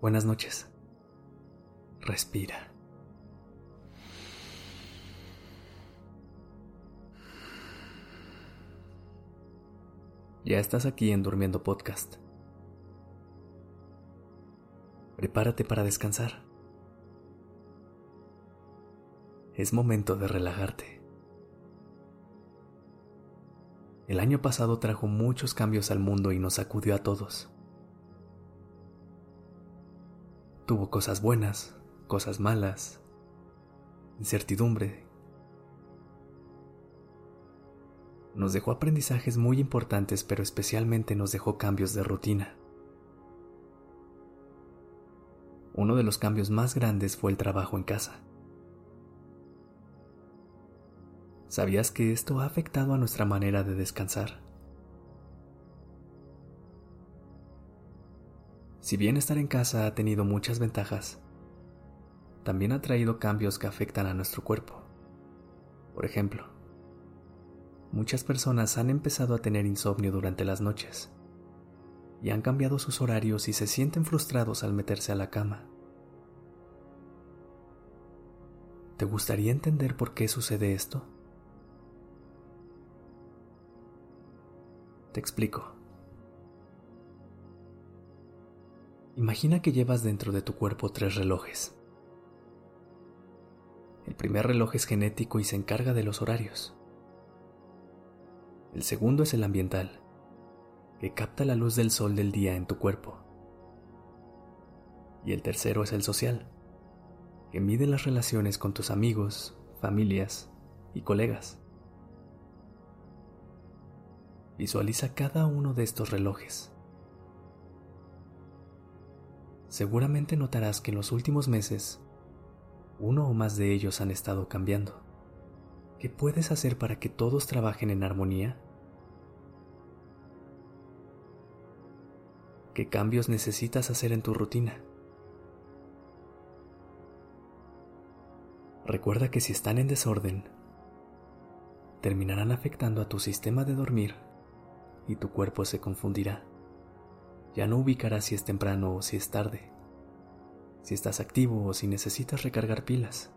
Buenas noches. Respira. Ya estás aquí en Durmiendo Podcast. Prepárate para descansar. Es momento de relajarte. El año pasado trajo muchos cambios al mundo y nos sacudió a todos. Tuvo cosas buenas, cosas malas, incertidumbre. Nos dejó aprendizajes muy importantes, pero especialmente nos dejó cambios de rutina. Uno de los cambios más grandes fue el trabajo en casa. ¿Sabías que esto ha afectado a nuestra manera de descansar? Si bien estar en casa ha tenido muchas ventajas, también ha traído cambios que afectan a nuestro cuerpo. Por ejemplo, muchas personas han empezado a tener insomnio durante las noches y han cambiado sus horarios y se sienten frustrados al meterse a la cama. ¿Te gustaría entender por qué sucede esto? Te explico. Imagina que llevas dentro de tu cuerpo tres relojes. El primer reloj es genético y se encarga de los horarios. El segundo es el ambiental, que capta la luz del sol del día en tu cuerpo. Y el tercero es el social, que mide las relaciones con tus amigos, familias y colegas. Visualiza cada uno de estos relojes. Seguramente notarás que en los últimos meses uno o más de ellos han estado cambiando. ¿Qué puedes hacer para que todos trabajen en armonía? ¿Qué cambios necesitas hacer en tu rutina? Recuerda que si están en desorden, terminarán afectando a tu sistema de dormir y tu cuerpo se confundirá. Ya no ubicarás si es temprano o si es tarde, si estás activo o si necesitas recargar pilas.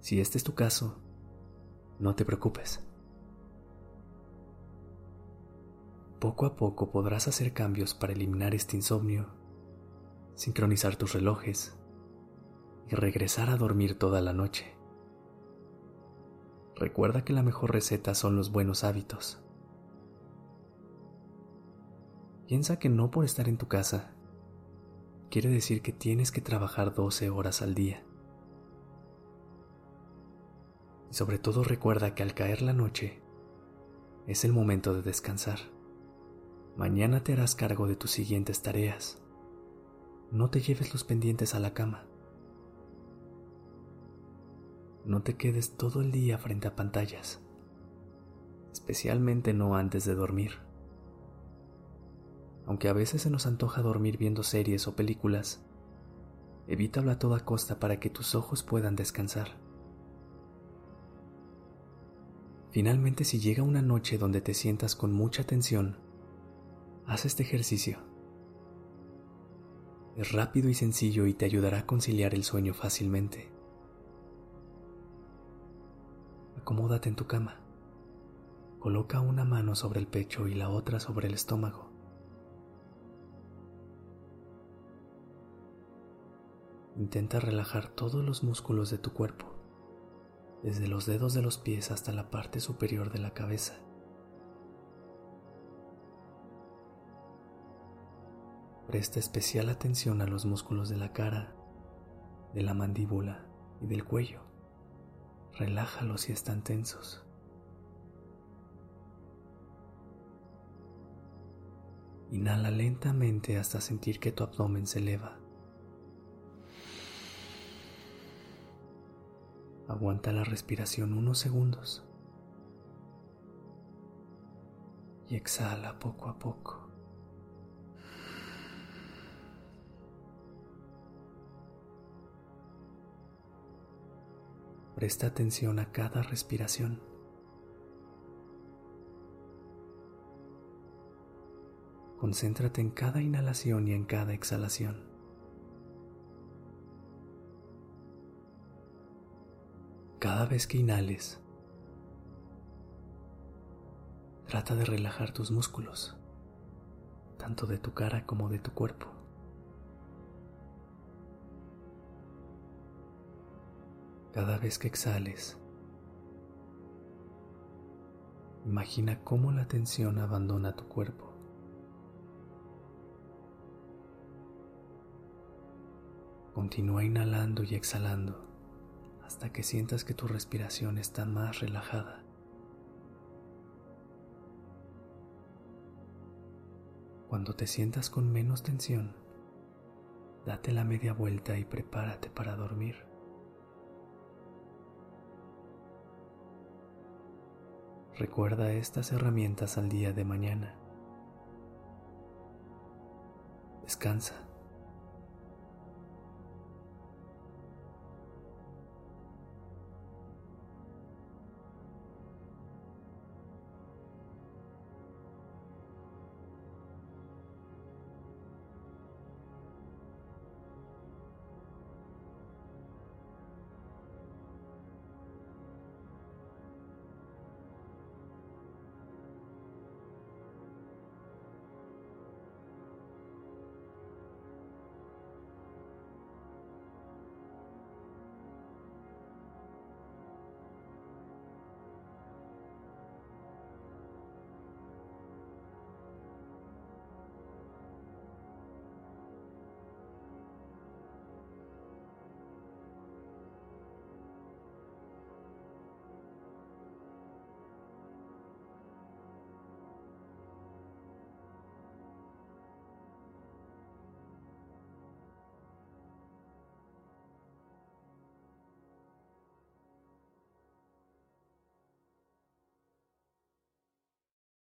Si este es tu caso, no te preocupes. Poco a poco podrás hacer cambios para eliminar este insomnio, sincronizar tus relojes y regresar a dormir toda la noche. Recuerda que la mejor receta son los buenos hábitos. Piensa que no por estar en tu casa quiere decir que tienes que trabajar 12 horas al día. Y sobre todo recuerda que al caer la noche es el momento de descansar. Mañana te harás cargo de tus siguientes tareas. No te lleves los pendientes a la cama. No te quedes todo el día frente a pantallas, especialmente no antes de dormir. Aunque a veces se nos antoja dormir viendo series o películas, evítalo a toda costa para que tus ojos puedan descansar. Finalmente, si llega una noche donde te sientas con mucha tensión, haz este ejercicio. Es rápido y sencillo y te ayudará a conciliar el sueño fácilmente. Acomódate en tu cama. Coloca una mano sobre el pecho y la otra sobre el estómago. Intenta relajar todos los músculos de tu cuerpo, desde los dedos de los pies hasta la parte superior de la cabeza. Presta especial atención a los músculos de la cara, de la mandíbula y del cuello. Relájalos si están tensos. Inhala lentamente hasta sentir que tu abdomen se eleva. Aguanta la respiración unos segundos y exhala poco a poco. Presta atención a cada respiración. Concéntrate en cada inhalación y en cada exhalación. Cada vez que inhales, trata de relajar tus músculos, tanto de tu cara como de tu cuerpo. Cada vez que exhales, imagina cómo la tensión abandona tu cuerpo. Continúa inhalando y exhalando hasta que sientas que tu respiración está más relajada. Cuando te sientas con menos tensión, date la media vuelta y prepárate para dormir. Recuerda estas herramientas al día de mañana. Descansa.